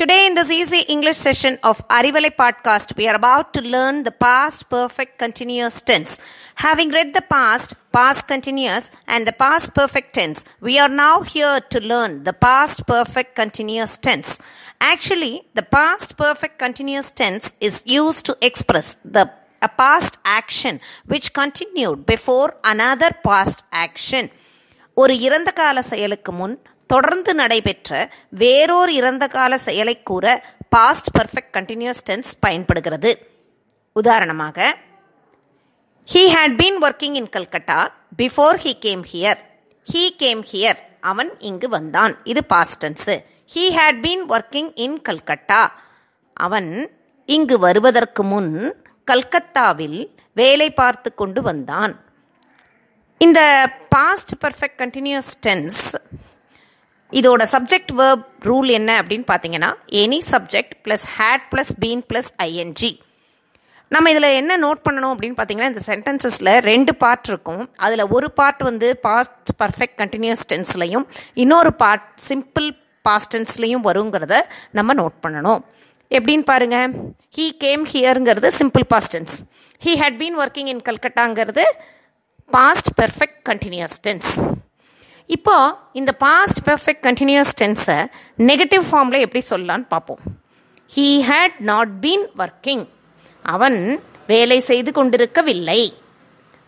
Today, in this easy English session of Arivalai podcast, we are about to learn the past perfect continuous tense. Having read the past, past continuous, and the past perfect tense, we are now here to learn the past perfect continuous tense. Actually, the past perfect continuous tense is used to express the a past action which continued before another past action. ஒரு இறந்த கால செயலுக்கு முன் தொடர்ந்து நடைபெற்ற வேறொரு இறந்த கால செயலை கூற பாஸ்ட் பர்ஃபெக்ட் கண்டினியூஸ் டென்ஸ் பயன்படுகிறது. உதாரணமாக he had been working in Calcutta before he came here he came here அவன் இங்கு வந்தான். இது past tense he had been working in Calcutta அவன் இங்கு வருவதற்கு முன் கல்கத்தாவில் வேலை பார்த்து கொண்டு வந்தான். இந்த பாஸ்ட் பர்ஃபெக்ட் கண்டினியூஸ் டென்ஸ் இதோட சப்ஜெக்ட் வேர்ப் ரூல் என்ன அப்படின்னு பார்த்தீங்கன்னா any subject plus had plus been plus ING நம்ம இதில் என்ன நோட் பண்ணணும் அப்படின்னு பார்த்தீங்கன்னா இந்த சென்டென்சஸில் ரெண்டு பார்ட் இருக்கும். அதில் ஒரு பார்ட் வந்து பாஸ்ட் பர்ஃபெக்ட் கண்டினியூஸ் டென்ஸ்லையும் இன்னொரு பார்ட் சிம்பிள் பாஸ்ட் டென்ஸ்லையும் வருங்கிறத நம்ம நோட் பண்ணணும். எப்படின்னு பாருங்க. He came ஹியருங்கிறது simple past tense he had been working in கல்கட்டாங்கிறது past perfect continuous tense இப்போது இந்த பாஸ்ட் பெர்ஃபெக்ட் கண்டினியூஸ் டென்ஸை நெகட்டிவ் ஃபார்மில் எப்படி சொல்லலான்னு பார்ப்போம். He had not been working அவன் வேலை செய்து கொண்டிருக்கவில்லை.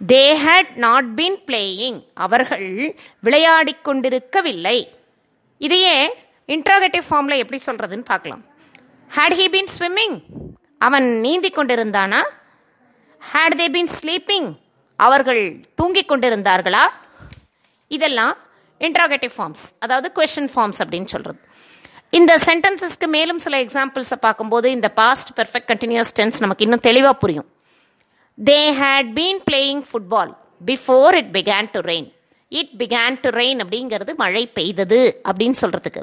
They had not been playing அவர்கள் விளையாடிக் கொண்டிருக்கவில்லை. இதையே இன்ட்ராகேட்டிவ் ஃபார்மில் எப்படி சொல்கிறதுன்னு பார்க்கலாம். ஹேட் ஹீ பீன் ஸ்விம்மிங் அவன் நீந்தி கொண்டிருந்தானா? ஹேட் தே பீன் ஸ்லீப்பிங் அவர்கள் தூங்கிக் கொண்டிருந்தார்களா? இதெல்லாம் இன்ட்ராகேட்டிவ் ஃபார்ம்ஸ் அதாவது கொஷின் ஃபார்ம்ஸ் அப்படின்னு சொல்கிறது இந்த சென்டென்சஸ்க்கு மேலும் சில எக்ஸாம்பிள்ஸை பார்க்கும்போது இந்த பாஸ்ட் பெர்ஃபெக்ட் கண்டினியூஸ் டென்ஸ் நமக்கு இன்னும் தெளிவாக புரியும். They had been playing football before it began to rain it began to rain அப்படிங்கிறது மழை பெய்தது அப்படின்னு சொல்கிறதுக்கு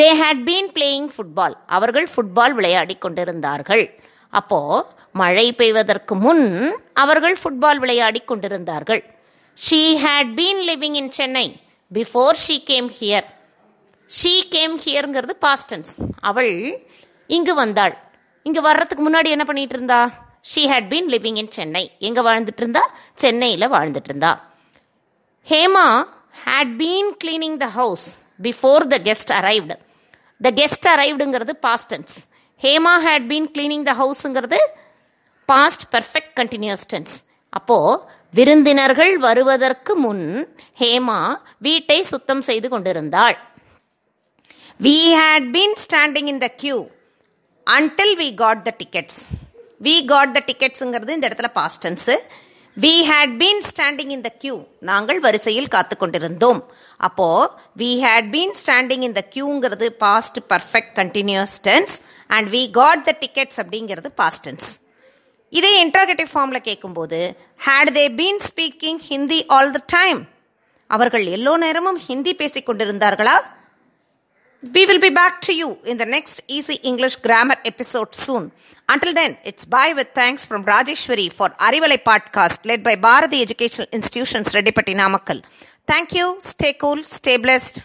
they had been playing football அவர்கள் ஃபுட்பால் விளையாடி கொண்டிருந்தார்கள். அப்போது மழை பெய்வதற்கு முன் அவர்கள் ஃபுட்பால் விளையாடி கொண்டிருந்தார்கள். She had been living in Chennai before she came here she came ஹியருங்கிறது past tense அவள் இங்கு வந்தாள். இங்கே வர்றதுக்கு முன்னாடி என்ன பண்ணிகிட்டு இருந்தா? She had been living in Chennai எங்கே வாழ்ந்துட்டு இருந்தா? சென்னையில் வாழ்ந்துட்டு இருந்தா. Hema had been cleaning the house before the guest arrived the guest அரைவ்டுங்கிறது past tense Hema had been cleaning the ஹவுஸுங்கிறது past perfect continuous tense அப்போது விருந்தினர்கள் வருவதற்கு முன் ஹேமா வீட்டை சுத்தம் செய்து கொண்டிருந்தாள். We had been standing in the queue until we got the tickets we got the டிக்கெட்ஸுங்கிறது இந்த இடத்துல past tense we had been standing in the queue நாங்கள் வரிசையில் காத்து கொண்டிருந்தோம். அப்போ we had been standing in the கியூங்கிறது past perfect continuous tense and we got the tickets அப்படிங்கிறது past tense இதே interrogative ஃபார்மில் கேட்கும்போது had they been speaking Hindi all the time அவர்கள் எல்லோ நேரமும் ஹிந்தி பேசிக் கொண்டிருந்தார்களா we will be back to you in the next easy English grammar episode soon until then it's bye with thanks from Rajeshwari for Arivalai podcast led by Bharathi educational institutions Rettipatti Namakkal thank you stay cool stay blessed